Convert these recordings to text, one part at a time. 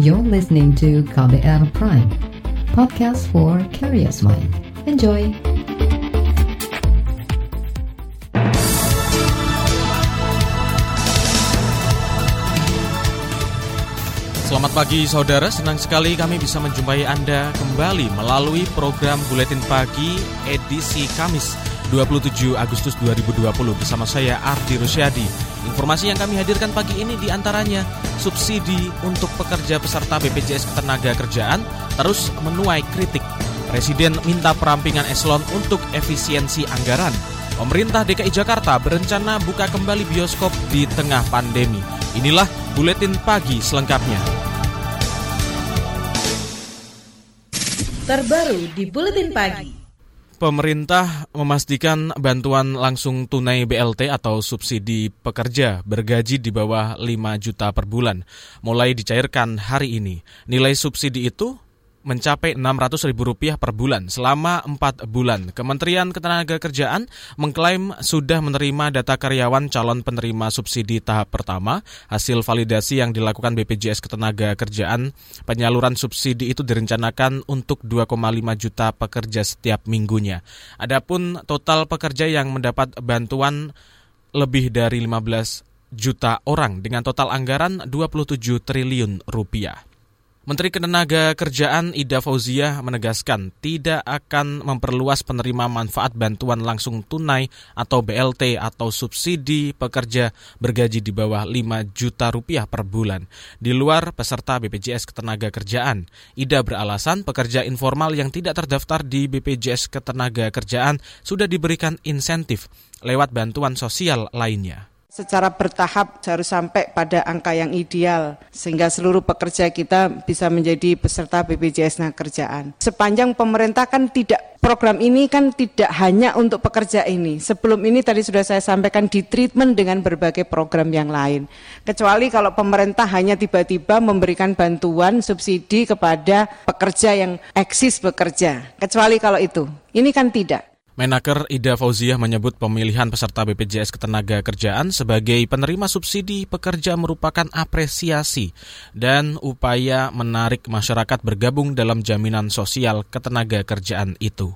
You're listening to KBR Prime, podcast for curious mind. Enjoy! Selamat pagi saudara, senang sekali kami bisa menjumpai Anda kembali melalui program Buletin Pagi edisi Kamis 27 Agustus 2020 bersama saya Ardi Rusyadi. Informasi yang kami hadirkan pagi ini di antaranya subsidi untuk pekerja peserta BPJS Ketenaga Kerjaan terus menuai kritik. Presiden minta perampingan eselon untuk efisiensi anggaran. Pemerintah DKI Jakarta berencana buka kembali bioskop di tengah pandemi. Inilah buletin pagi selengkapnya. Terbaru di buletin pagi. Pemerintah memastikan bantuan langsung tunai BLT atau subsidi pekerja bergaji di bawah 5 juta per bulan mulai dicairkan hari ini. Nilai subsidi itu mencapai Rp600.000 per bulan selama 4 bulan. Kementerian Ketenagakerjaan mengklaim sudah menerima data karyawan calon penerima subsidi tahap pertama. Hasil validasi yang dilakukan BPJS Ketenagakerjaan, penyaluran subsidi itu direncanakan untuk 2,5 juta pekerja setiap minggunya. Adapun total pekerja yang mendapat bantuan lebih dari 15 juta orang dengan total anggaran 27 triliun rupiah. Menteri Ketenaga Kerjaan Ida Fauzia menegaskan tidak akan memperluas penerima manfaat bantuan langsung tunai atau BLT atau subsidi pekerja bergaji di bawah 5 juta rupiah per bulan. Di luar peserta BPJS Ketenaga Kerjaan, Ida beralasan pekerja informal yang tidak terdaftar di BPJS Ketenaga Kerjaan sudah diberikan insentif lewat bantuan sosial lainnya. Secara bertahap harus sampai pada angka yang ideal sehingga seluruh pekerja kita bisa menjadi peserta BPJS Kerjaan. Sepanjang pemerintah kan tidak program ini kan tidak hanya untuk pekerja ini. Sebelum ini tadi sudah saya sampaikan di treatment dengan berbagai program yang lain. Kecuali kalau pemerintah hanya tiba-tiba memberikan bantuan subsidi kepada pekerja yang eksis bekerja. Kecuali kalau itu. Ini kan tidak. Menaker Ida Fauziah menyebut pemilihan peserta BPJS Ketenaga Kerjaan sebagai penerima subsidi pekerja merupakan apresiasi dan upaya menarik masyarakat bergabung dalam jaminan sosial ketenaga kerjaan itu.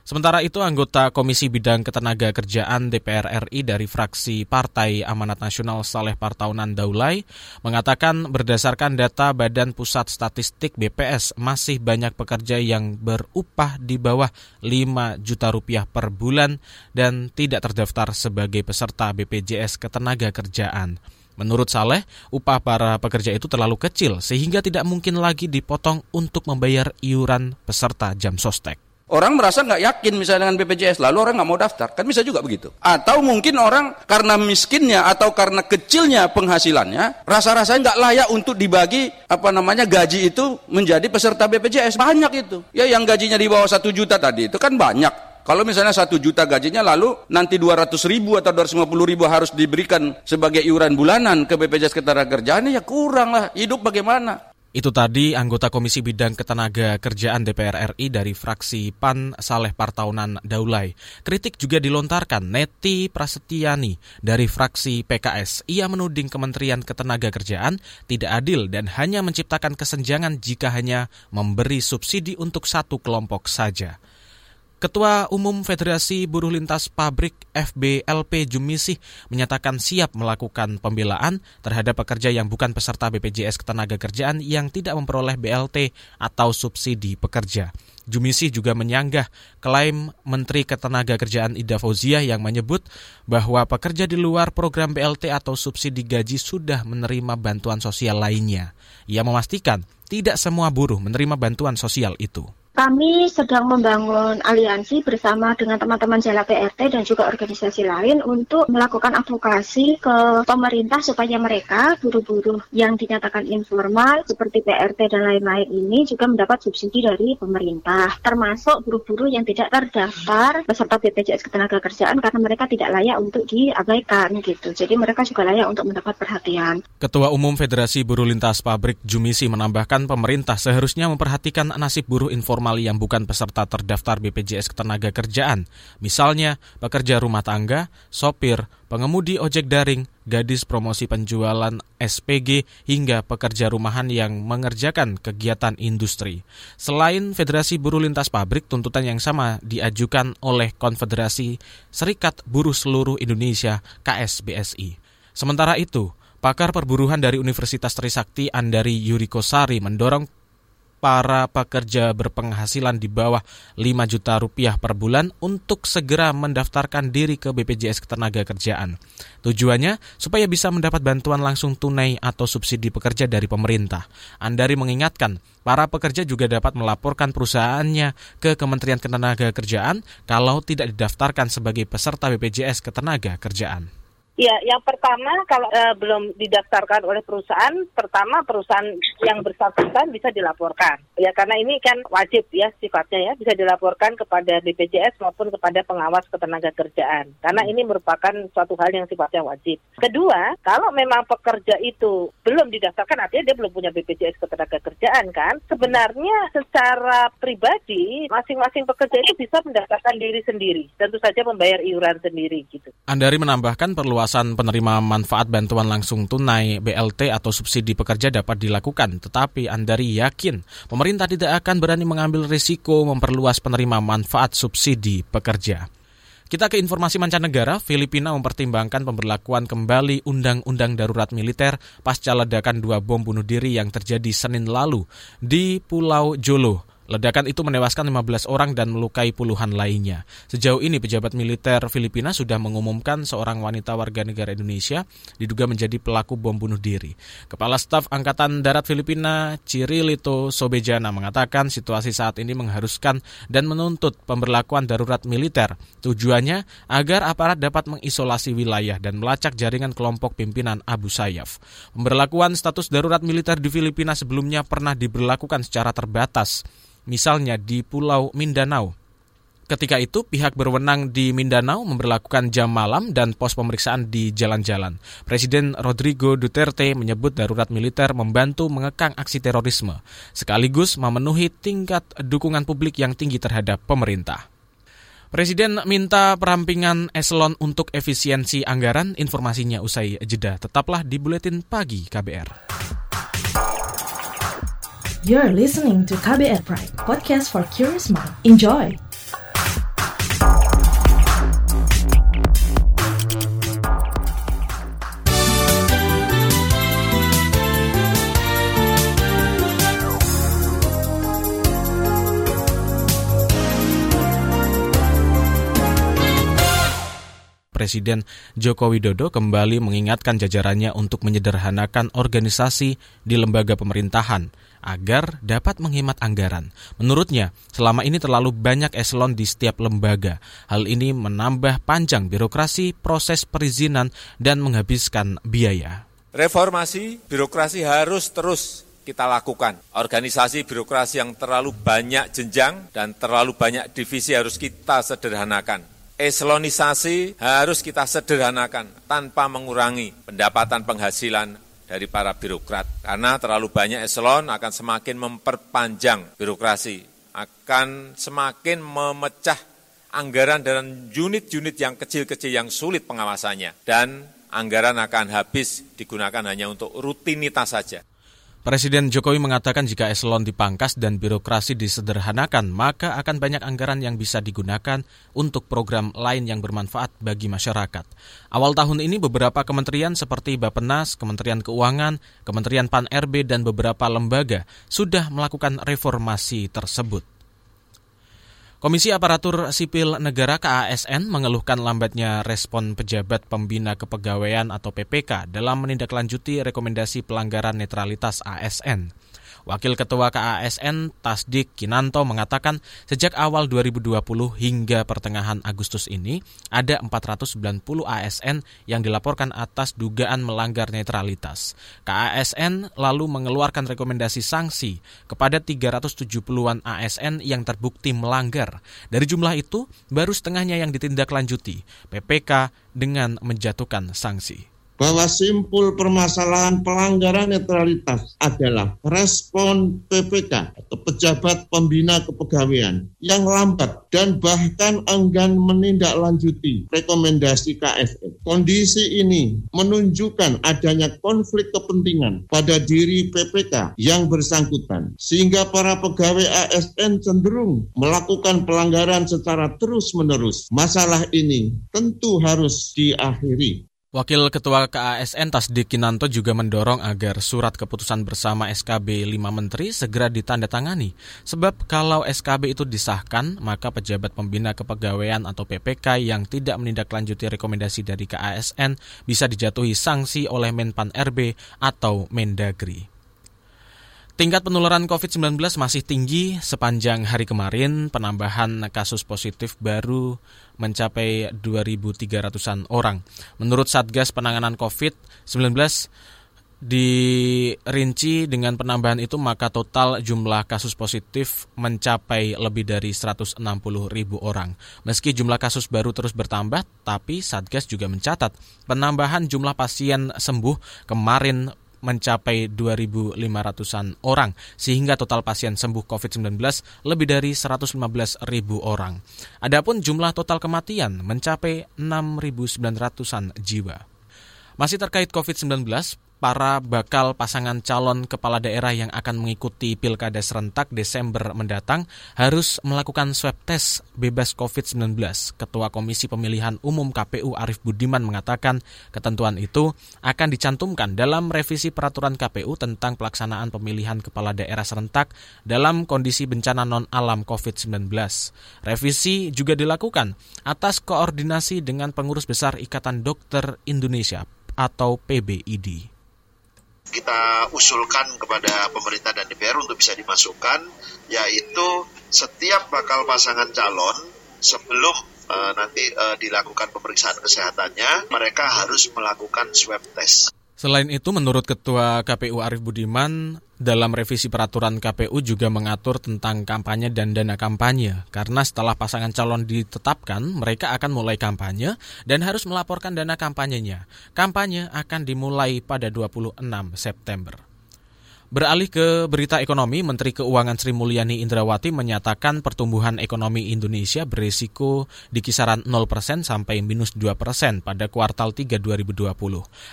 Sementara itu, anggota Komisi Bidang Ketenaga Kerjaan DPR RI dari fraksi Partai Amanat Nasional Saleh Partaunan Daulay mengatakan berdasarkan data Badan Pusat Statistik BPS masih banyak pekerja yang berupah di bawah 5 juta rupiah per bulan dan tidak terdaftar sebagai peserta BPJS Ketenaga Kerjaan. Menurut Saleh, upah para pekerja itu terlalu kecil sehingga tidak mungkin lagi dipotong untuk membayar iuran peserta jam sostek. Orang merasa nggak yakin misalnya dengan BPJS, lalu orang nggak mau daftar. Kan bisa juga begitu. Atau mungkin orang karena miskinnya atau karena kecilnya penghasilannya, rasa-rasanya nggak layak untuk dibagi apa namanya gaji itu menjadi peserta BPJS. Banyak itu. Ya yang gajinya di bawah satu juta tadi itu kan banyak. Kalau misalnya satu juta gajinya lalu nanti 200 ribu atau 250 ribu harus diberikan sebagai iuran bulanan ke BPJS Ketenagakerjaan ya kurang lah. Hidup bagaimana? Itu tadi anggota Komisi Bidang Ketenaga Kerjaan DPR RI dari fraksi PAN Saleh Partaunan Daulay. Kritik juga dilontarkan Neti Prasetyani dari fraksi PKS. Ia menuding Kementerian Ketenaga Kerjaan tidak adil dan hanya menciptakan kesenjangan jika hanya memberi subsidi untuk satu kelompok saja. Ketua Umum Federasi Buruh Lintas Pabrik FBLP Jumisih menyatakan siap melakukan pembelaan terhadap pekerja yang bukan peserta BPJS Ketenagakerjaan yang tidak memperoleh BLT atau subsidi pekerja. Jumisih juga menyanggah klaim Menteri Ketenagakerjaan Ida Fauzia yang menyebut bahwa pekerja di luar program BLT atau subsidi gaji sudah menerima bantuan sosial lainnya. Ia memastikan tidak semua buruh menerima bantuan sosial itu. Kami sedang membangun aliansi bersama dengan teman-teman Jala PRT dan juga organisasi lain untuk melakukan advokasi ke pemerintah supaya mereka buru-buru yang dinyatakan informal seperti PRT dan lain-lain ini juga mendapat subsidi dari pemerintah termasuk buru-buru yang tidak terdaftar beserta BPJS Ketenagakerjaan karena mereka tidak layak untuk diabaikan gitu. Jadi mereka juga layak untuk mendapat perhatian. Ketua Umum Federasi Buruh Lintas Pabrik Jumisi menambahkan pemerintah seharusnya memperhatikan nasib buruh informal formal yang bukan peserta terdaftar BPJS Ketenagakerjaan, misalnya pekerja rumah tangga, sopir, pengemudi ojek daring, gadis promosi penjualan SPG, hingga pekerja rumahan yang mengerjakan kegiatan industri. Selain Federasi Buruh Lintas Pabrik, tuntutan yang sama diajukan oleh Konfederasi Serikat Buruh Seluruh Indonesia KSBSI. Sementara itu, pakar perburuhan dari Universitas Trisakti Andari Yurikosari mendorong para pekerja berpenghasilan di bawah 5 juta rupiah per bulan untuk segera mendaftarkan diri ke BPJS Ketenagakerjaan. Tujuannya supaya bisa mendapat bantuan langsung tunai atau subsidi pekerja dari pemerintah. Andari mengingatkan, para pekerja juga dapat melaporkan perusahaannya ke Kementerian Ketenagakerjaan kalau tidak didaftarkan sebagai peserta BPJS Ketenagakerjaan. Ya, yang pertama kalau uh, belum didaftarkan oleh perusahaan, pertama perusahaan yang bersangkutan bisa dilaporkan. Ya, karena ini kan wajib ya sifatnya ya, bisa dilaporkan kepada BPJS maupun kepada pengawas ketenaga kerjaan. Karena ini merupakan suatu hal yang sifatnya wajib. Kedua, kalau memang pekerja itu belum didaftarkan, artinya dia belum punya BPJS ketenaga kerjaan kan, sebenarnya secara pribadi masing-masing pekerja itu bisa mendaftarkan diri sendiri. Tentu saja membayar iuran sendiri gitu. Andari menambahkan perluasan perluasan penerima manfaat bantuan langsung tunai BLT atau subsidi pekerja dapat dilakukan, tetapi Andari yakin pemerintah tidak akan berani mengambil risiko memperluas penerima manfaat subsidi pekerja. Kita ke informasi mancanegara, Filipina mempertimbangkan pemberlakuan kembali Undang-Undang Darurat Militer pasca ledakan dua bom bunuh diri yang terjadi Senin lalu di Pulau Jolo, Ledakan itu menewaskan 15 orang dan melukai puluhan lainnya. Sejauh ini pejabat militer Filipina sudah mengumumkan seorang wanita warga negara Indonesia diduga menjadi pelaku bom bunuh diri. Kepala Staf Angkatan Darat Filipina Cirilito Sobejana mengatakan situasi saat ini mengharuskan dan menuntut pemberlakuan darurat militer. Tujuannya agar aparat dapat mengisolasi wilayah dan melacak jaringan kelompok pimpinan Abu Sayyaf. Pemberlakuan status darurat militer di Filipina sebelumnya pernah diberlakukan secara terbatas misalnya di Pulau Mindanao. Ketika itu, pihak berwenang di Mindanao memperlakukan jam malam dan pos pemeriksaan di jalan-jalan. Presiden Rodrigo Duterte menyebut darurat militer membantu mengekang aksi terorisme, sekaligus memenuhi tingkat dukungan publik yang tinggi terhadap pemerintah. Presiden minta perampingan eselon untuk efisiensi anggaran, informasinya usai jeda. Tetaplah di Buletin Pagi KBR. You're listening to KBR Pride, podcast for curious mind. Enjoy! Presiden Joko Widodo kembali mengingatkan jajarannya untuk menyederhanakan organisasi di lembaga pemerintahan agar dapat menghemat anggaran. Menurutnya, selama ini terlalu banyak eselon di setiap lembaga. Hal ini menambah panjang birokrasi, proses perizinan, dan menghabiskan biaya. Reformasi birokrasi harus terus kita lakukan. Organisasi birokrasi yang terlalu banyak jenjang dan terlalu banyak divisi harus kita sederhanakan. Eselonisasi harus kita sederhanakan tanpa mengurangi pendapatan penghasilan dari para birokrat. Karena terlalu banyak eselon akan semakin memperpanjang birokrasi, akan semakin memecah anggaran dan unit-unit yang kecil-kecil yang sulit pengawasannya. Dan anggaran akan habis digunakan hanya untuk rutinitas saja. Presiden Jokowi mengatakan jika eselon dipangkas dan birokrasi disederhanakan, maka akan banyak anggaran yang bisa digunakan untuk program lain yang bermanfaat bagi masyarakat. Awal tahun ini beberapa kementerian seperti Bapenas, Kementerian Keuangan, Kementerian Pan-RB, dan beberapa lembaga sudah melakukan reformasi tersebut. Komisi Aparatur Sipil Negara KASN mengeluhkan lambatnya respon pejabat pembina kepegawaian atau PPK dalam menindaklanjuti rekomendasi pelanggaran netralitas ASN. Wakil Ketua KASN Tasdik Kinanto mengatakan sejak awal 2020 hingga pertengahan Agustus ini ada 490 ASN yang dilaporkan atas dugaan melanggar netralitas. KASN lalu mengeluarkan rekomendasi sanksi kepada 370-an ASN yang terbukti melanggar. Dari jumlah itu, baru setengahnya yang ditindaklanjuti, PPK dengan menjatuhkan sanksi. Bahwa simpul permasalahan pelanggaran netralitas adalah respon PPK atau pejabat pembina kepegawaian yang lambat dan bahkan enggan menindaklanjuti rekomendasi KFN. Kondisi ini menunjukkan adanya konflik kepentingan pada diri PPK yang bersangkutan sehingga para pegawai ASN cenderung melakukan pelanggaran secara terus-menerus. Masalah ini tentu harus diakhiri. Wakil Ketua KASN Tasdik Kinanto juga mendorong agar surat keputusan bersama SKB 5 Menteri segera ditandatangani. Sebab kalau SKB itu disahkan, maka pejabat pembina kepegawaian atau PPK yang tidak menindaklanjuti rekomendasi dari KASN bisa dijatuhi sanksi oleh Menpan RB atau Mendagri. Tingkat penularan COVID-19 masih tinggi sepanjang hari kemarin. Penambahan kasus positif baru mencapai 2.300-an orang. Menurut Satgas Penanganan COVID-19, dirinci dengan penambahan itu maka total jumlah kasus positif mencapai lebih dari 160 ribu orang. Meski jumlah kasus baru terus bertambah, tapi Satgas juga mencatat penambahan jumlah pasien sembuh kemarin mencapai 2.500-an orang, sehingga total pasien sembuh COVID-19 lebih dari 115.000 orang. Adapun jumlah total kematian mencapai 6.900-an jiwa. Masih terkait COVID-19, para bakal pasangan calon kepala daerah yang akan mengikuti pilkada serentak Desember mendatang harus melakukan swab test bebas COVID-19. Ketua Komisi Pemilihan Umum KPU Arief Budiman mengatakan ketentuan itu akan dicantumkan dalam revisi peraturan KPU tentang pelaksanaan pemilihan kepala daerah serentak dalam kondisi bencana non-alam COVID-19. Revisi juga dilakukan atas koordinasi dengan pengurus besar Ikatan Dokter Indonesia atau PBID kita usulkan kepada pemerintah dan DPR untuk bisa dimasukkan yaitu setiap bakal pasangan calon sebelum uh, nanti uh, dilakukan pemeriksaan kesehatannya mereka harus melakukan swab test. Selain itu, menurut Ketua KPU Arief Budiman, dalam revisi peraturan KPU juga mengatur tentang kampanye dan dana kampanye. Karena setelah pasangan calon ditetapkan, mereka akan mulai kampanye dan harus melaporkan dana kampanyenya. Kampanye akan dimulai pada 26 September. Beralih ke berita ekonomi, Menteri Keuangan Sri Mulyani Indrawati menyatakan pertumbuhan ekonomi Indonesia berisiko di kisaran 0% sampai minus 2% pada kuartal 3 2020.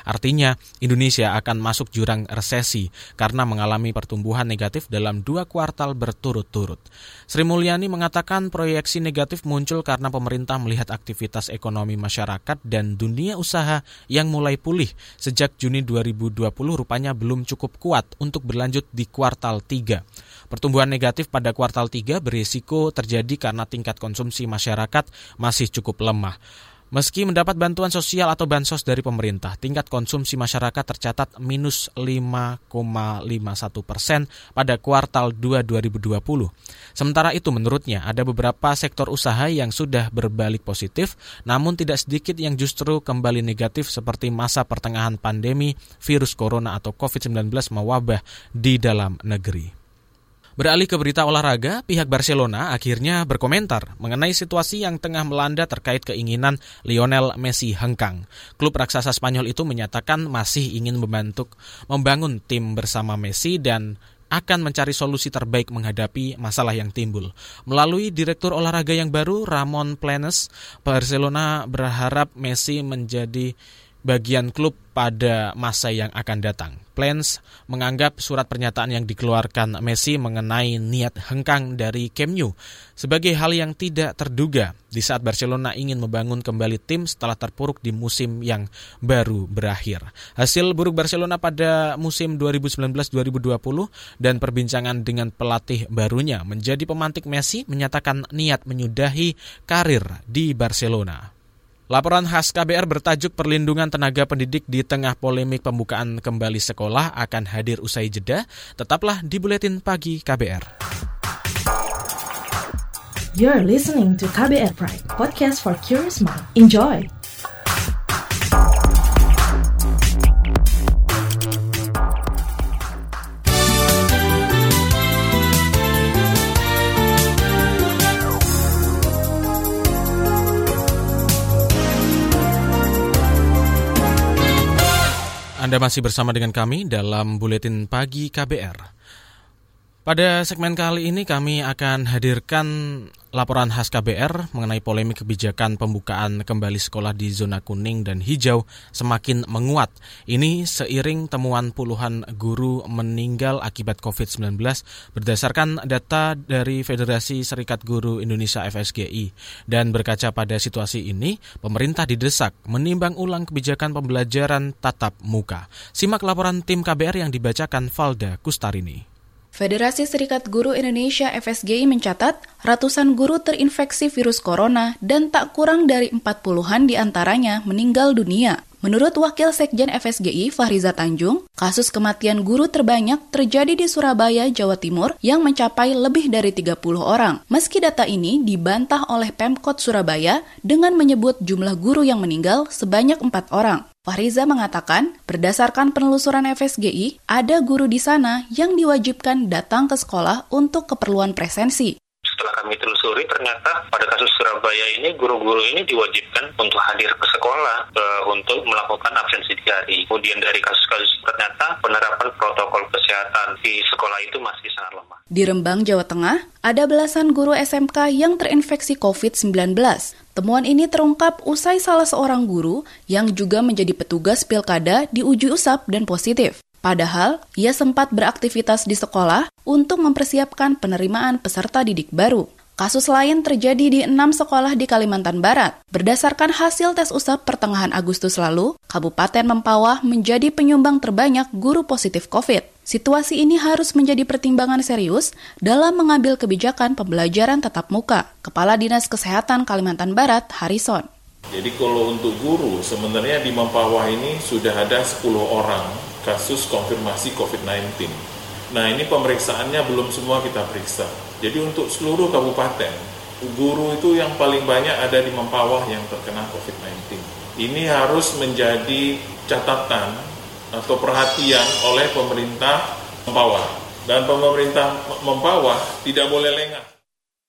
Artinya, Indonesia akan masuk jurang resesi karena mengalami pertumbuhan negatif dalam dua kuartal berturut-turut. Sri Mulyani mengatakan proyeksi negatif muncul karena pemerintah melihat aktivitas ekonomi masyarakat dan dunia usaha yang mulai pulih sejak Juni 2020 rupanya belum cukup kuat untuk berlanjut di kuartal 3. Pertumbuhan negatif pada kuartal 3 berisiko terjadi karena tingkat konsumsi masyarakat masih cukup lemah. Meski mendapat bantuan sosial atau bansos dari pemerintah, tingkat konsumsi masyarakat tercatat minus 5,51 persen pada kuartal 2 2020. Sementara itu menurutnya ada beberapa sektor usaha yang sudah berbalik positif, namun tidak sedikit yang justru kembali negatif seperti masa pertengahan pandemi virus corona atau COVID-19 mewabah di dalam negeri. Beralih ke berita olahraga, pihak Barcelona akhirnya berkomentar mengenai situasi yang tengah melanda terkait keinginan Lionel Messi hengkang. Klub raksasa Spanyol itu menyatakan masih ingin membantu membangun tim bersama Messi dan akan mencari solusi terbaik menghadapi masalah yang timbul. Melalui direktur olahraga yang baru, Ramon Planes, Barcelona berharap Messi menjadi bagian klub pada masa yang akan datang. Plans menganggap surat pernyataan yang dikeluarkan Messi mengenai niat hengkang dari Camp Nou sebagai hal yang tidak terduga di saat Barcelona ingin membangun kembali tim setelah terpuruk di musim yang baru berakhir. Hasil buruk Barcelona pada musim 2019-2020 dan perbincangan dengan pelatih barunya menjadi pemantik Messi menyatakan niat menyudahi karir di Barcelona. Laporan khas KBR bertajuk Perlindungan Tenaga Pendidik di Tengah Polemik Pembukaan Kembali Sekolah akan hadir usai jeda. Tetaplah di Buletin Pagi KBR. You're listening to KBR Pride, podcast for curious mind. Enjoy! Anda masih bersama dengan kami dalam Buletin Pagi KBR. Pada segmen kali ini kami akan hadirkan laporan khas KBR mengenai polemik kebijakan pembukaan kembali sekolah di zona kuning dan hijau semakin menguat. Ini seiring temuan puluhan guru meninggal akibat COVID-19 berdasarkan data dari Federasi Serikat Guru Indonesia FSGI. Dan berkaca pada situasi ini, pemerintah didesak menimbang ulang kebijakan pembelajaran tatap muka. Simak laporan tim KBR yang dibacakan Valda Kustarini. Federasi Serikat Guru Indonesia FSGI mencatat ratusan guru terinfeksi virus corona dan tak kurang dari 40-an di antaranya meninggal dunia. Menurut Wakil Sekjen FSGI Fahriza Tanjung, kasus kematian guru terbanyak terjadi di Surabaya, Jawa Timur yang mencapai lebih dari 30 orang. Meski data ini dibantah oleh Pemkot Surabaya dengan menyebut jumlah guru yang meninggal sebanyak 4 orang. Fahriza mengatakan, berdasarkan penelusuran FSGI, ada guru di sana yang diwajibkan datang ke sekolah untuk keperluan presensi setelah kami telusuri ternyata pada kasus Surabaya ini guru-guru ini diwajibkan untuk hadir ke sekolah e, untuk melakukan absensi hari. Kemudian dari kasus-kasus ternyata penerapan protokol kesehatan di sekolah itu masih sangat lemah. Di Rembang, Jawa Tengah, ada belasan guru SMK yang terinfeksi COVID-19. Temuan ini terungkap usai salah seorang guru yang juga menjadi petugas pilkada di uji usap dan positif. Padahal, ia sempat beraktivitas di sekolah untuk mempersiapkan penerimaan peserta didik baru. Kasus lain terjadi di enam sekolah di Kalimantan Barat. Berdasarkan hasil tes usap pertengahan Agustus lalu, Kabupaten Mempawah menjadi penyumbang terbanyak guru positif COVID. Situasi ini harus menjadi pertimbangan serius dalam mengambil kebijakan pembelajaran tatap muka. Kepala Dinas Kesehatan Kalimantan Barat, Harrison. Jadi kalau untuk guru, sebenarnya di Mempawah ini sudah ada 10 orang kasus konfirmasi COVID-19. Nah ini pemeriksaannya belum semua kita periksa. Jadi untuk seluruh kabupaten, guru itu yang paling banyak ada di Mempawah yang terkena COVID-19. Ini harus menjadi catatan atau perhatian oleh pemerintah Mempawah. Dan pemerintah Mempawah tidak boleh lengah.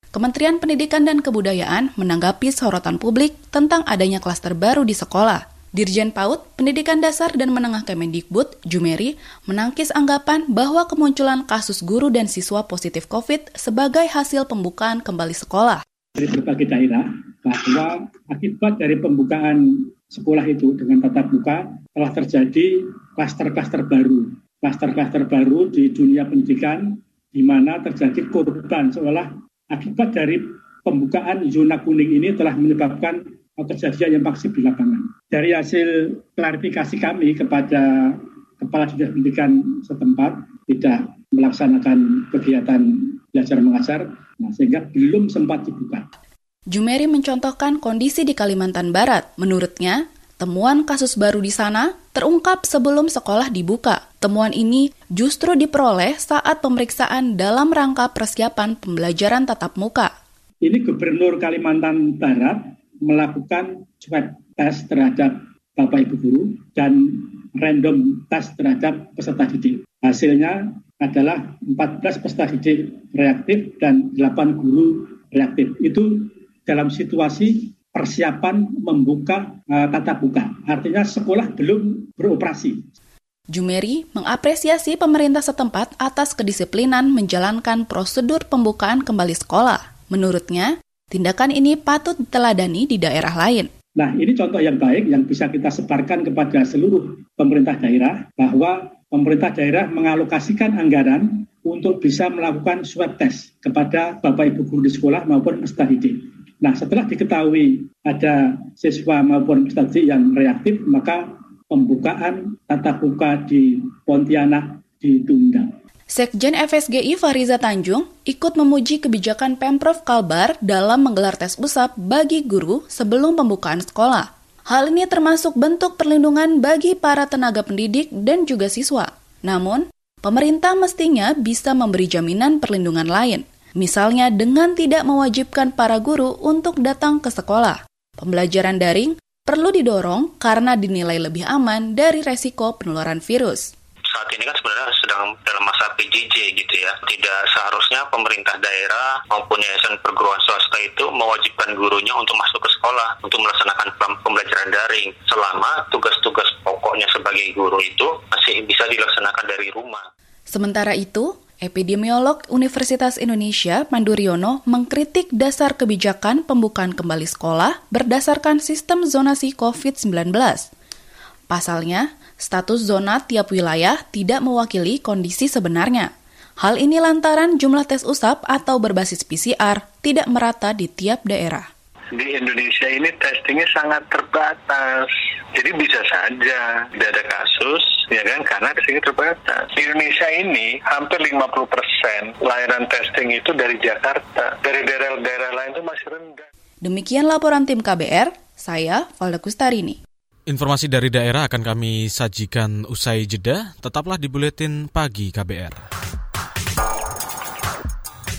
Kementerian Pendidikan dan Kebudayaan menanggapi sorotan publik tentang adanya klaster baru di sekolah. Dirjen PAUD, Pendidikan Dasar dan Menengah Kemendikbud, Jumeri, menangkis anggapan bahwa kemunculan kasus guru dan siswa positif COVID sebagai hasil pembukaan kembali sekolah. Dari berbagai daerah, bahwa akibat dari pembukaan sekolah itu dengan tatap muka telah terjadi klaster-klaster baru. Klaster-klaster baru di dunia pendidikan di mana terjadi korban seolah akibat dari pembukaan zona kuning ini telah menyebabkan kejadian yang masif di lapangan. Dari hasil klarifikasi kami kepada Kepala Dinas Pendidikan setempat tidak melaksanakan kegiatan belajar mengajar, nah, sehingga belum sempat dibuka. Jumeri mencontohkan kondisi di Kalimantan Barat. Menurutnya, temuan kasus baru di sana terungkap sebelum sekolah dibuka. Temuan ini justru diperoleh saat pemeriksaan dalam rangka persiapan pembelajaran tatap muka. Ini Gubernur Kalimantan Barat melakukan swab test terhadap Bapak Ibu guru dan random test terhadap peserta didik. Hasilnya adalah 14 peserta didik reaktif dan 8 guru reaktif. Itu dalam situasi persiapan membuka uh, tatap muka. Artinya sekolah belum beroperasi. Jumeri mengapresiasi pemerintah setempat atas kedisiplinan menjalankan prosedur pembukaan kembali sekolah. Menurutnya, Tindakan ini patut diteladani di daerah lain. Nah, ini contoh yang baik yang bisa kita sebarkan kepada seluruh pemerintah daerah bahwa pemerintah daerah mengalokasikan anggaran untuk bisa melakukan swab test kepada Bapak Ibu guru di sekolah maupun peserta didik. Nah, setelah diketahui ada siswa maupun peserta didik yang reaktif, maka pembukaan tatap muka di Pontianak ditunda. Sekjen FSGI Fariza Tanjung ikut memuji kebijakan Pemprov Kalbar dalam menggelar tes usap bagi guru sebelum pembukaan sekolah. Hal ini termasuk bentuk perlindungan bagi para tenaga pendidik dan juga siswa. Namun, pemerintah mestinya bisa memberi jaminan perlindungan lain, misalnya dengan tidak mewajibkan para guru untuk datang ke sekolah. Pembelajaran daring perlu didorong karena dinilai lebih aman dari resiko penularan virus saat ini kan sebenarnya sedang dalam masa PJJ gitu ya. Tidak seharusnya pemerintah daerah maupun yayasan perguruan swasta itu mewajibkan gurunya untuk masuk ke sekolah untuk melaksanakan pembelajaran daring selama tugas-tugas pokok tahunnya sebagai guru itu masih bisa dilaksanakan dari rumah. Sementara itu, Epidemiolog Universitas Indonesia Manduriono mengkritik dasar kebijakan pembukaan kembali sekolah berdasarkan sistem zonasi COVID-19. Pasalnya, status zona tiap wilayah tidak mewakili kondisi sebenarnya. Hal ini lantaran jumlah tes usap atau berbasis PCR tidak merata di tiap daerah di Indonesia ini testingnya sangat terbatas. Jadi bisa saja tidak ada kasus, ya kan, karena testingnya terbatas. Di Indonesia ini hampir 50 persen layanan testing itu dari Jakarta. Dari daerah-daerah lain itu masih rendah. Demikian laporan tim KBR, saya Valda Kustarini. Informasi dari daerah akan kami sajikan usai jeda. Tetaplah di Buletin Pagi KBR.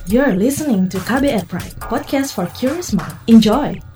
You're listening to KBR Pride, podcast for curious mind. Enjoy!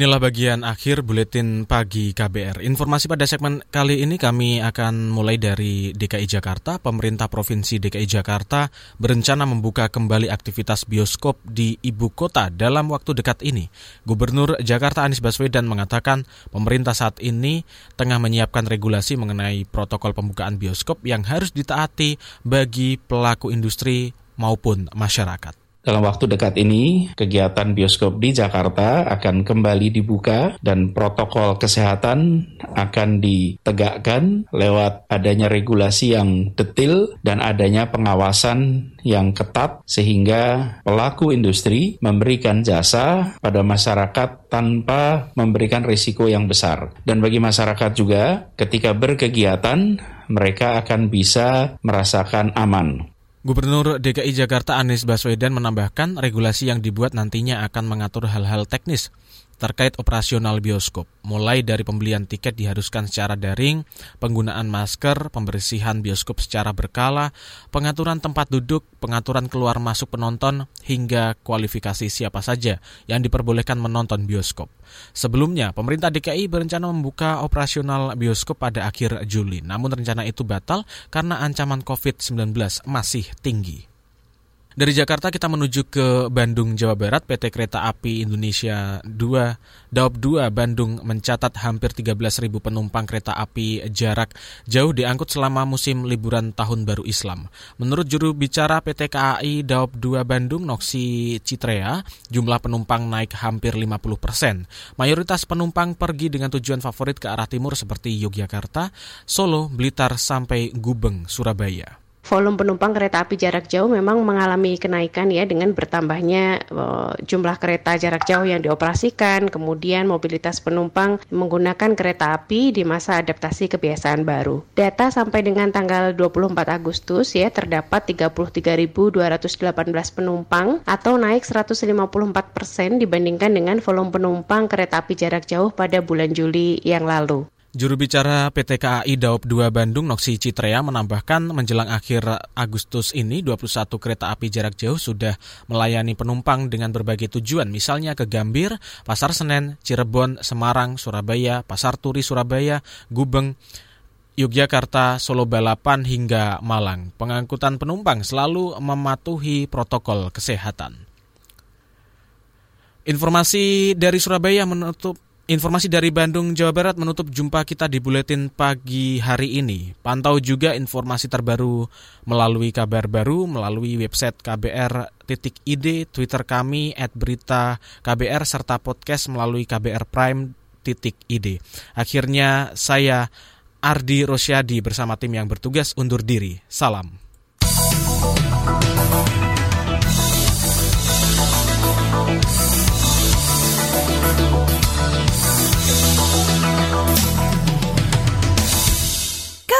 Inilah bagian akhir buletin pagi KBR. Informasi pada segmen kali ini kami akan mulai dari DKI Jakarta. Pemerintah Provinsi DKI Jakarta berencana membuka kembali aktivitas bioskop di ibu kota dalam waktu dekat ini. Gubernur Jakarta Anies Baswedan mengatakan pemerintah saat ini tengah menyiapkan regulasi mengenai protokol pembukaan bioskop yang harus ditaati bagi pelaku industri maupun masyarakat. Dalam waktu dekat ini, kegiatan bioskop di Jakarta akan kembali dibuka dan protokol kesehatan akan ditegakkan lewat adanya regulasi yang detil dan adanya pengawasan yang ketat sehingga pelaku industri memberikan jasa pada masyarakat tanpa memberikan risiko yang besar. Dan bagi masyarakat juga ketika berkegiatan mereka akan bisa merasakan aman. Gubernur DKI Jakarta Anies Baswedan menambahkan regulasi yang dibuat nantinya akan mengatur hal-hal teknis terkait operasional bioskop, mulai dari pembelian tiket diharuskan secara daring, penggunaan masker, pembersihan bioskop secara berkala, pengaturan tempat duduk, pengaturan keluar masuk penonton, hingga kualifikasi siapa saja yang diperbolehkan menonton bioskop. Sebelumnya, pemerintah DKI berencana membuka operasional bioskop pada akhir Juli, namun rencana itu batal karena ancaman COVID-19 masih tinggi. Dari Jakarta kita menuju ke Bandung, Jawa Barat. PT Kereta Api Indonesia 2, Daop 2 Bandung mencatat hampir 13.000 penumpang kereta api jarak jauh diangkut selama musim liburan Tahun Baru Islam. Menurut juru bicara PT KAI Daop 2 Bandung, Noksi Citrea, jumlah penumpang naik hampir 50 persen. Mayoritas penumpang pergi dengan tujuan favorit ke arah timur seperti Yogyakarta, Solo, Blitar, sampai Gubeng, Surabaya volume penumpang kereta api jarak jauh memang mengalami kenaikan ya dengan bertambahnya uh, jumlah kereta jarak jauh yang dioperasikan, kemudian mobilitas penumpang menggunakan kereta api di masa adaptasi kebiasaan baru. Data sampai dengan tanggal 24 Agustus ya terdapat 33.218 penumpang atau naik 154 persen dibandingkan dengan volume penumpang kereta api jarak jauh pada bulan Juli yang lalu. Juru bicara PT KAI Daop 2 Bandung Noksi Citrea menambahkan menjelang akhir Agustus ini 21 kereta api jarak jauh sudah melayani penumpang dengan berbagai tujuan misalnya ke Gambir, Pasar Senen, Cirebon, Semarang, Surabaya, Pasar Turi Surabaya, Gubeng, Yogyakarta, Solo Balapan hingga Malang. Pengangkutan penumpang selalu mematuhi protokol kesehatan. Informasi dari Surabaya menutup Informasi dari Bandung, Jawa Barat menutup jumpa kita di Buletin Pagi hari ini. Pantau juga informasi terbaru melalui kabar baru, melalui website kbr.id, Twitter kami, at berita KBR, serta podcast melalui kbrprime.id. Akhirnya saya Ardi Rosyadi bersama tim yang bertugas undur diri. Salam.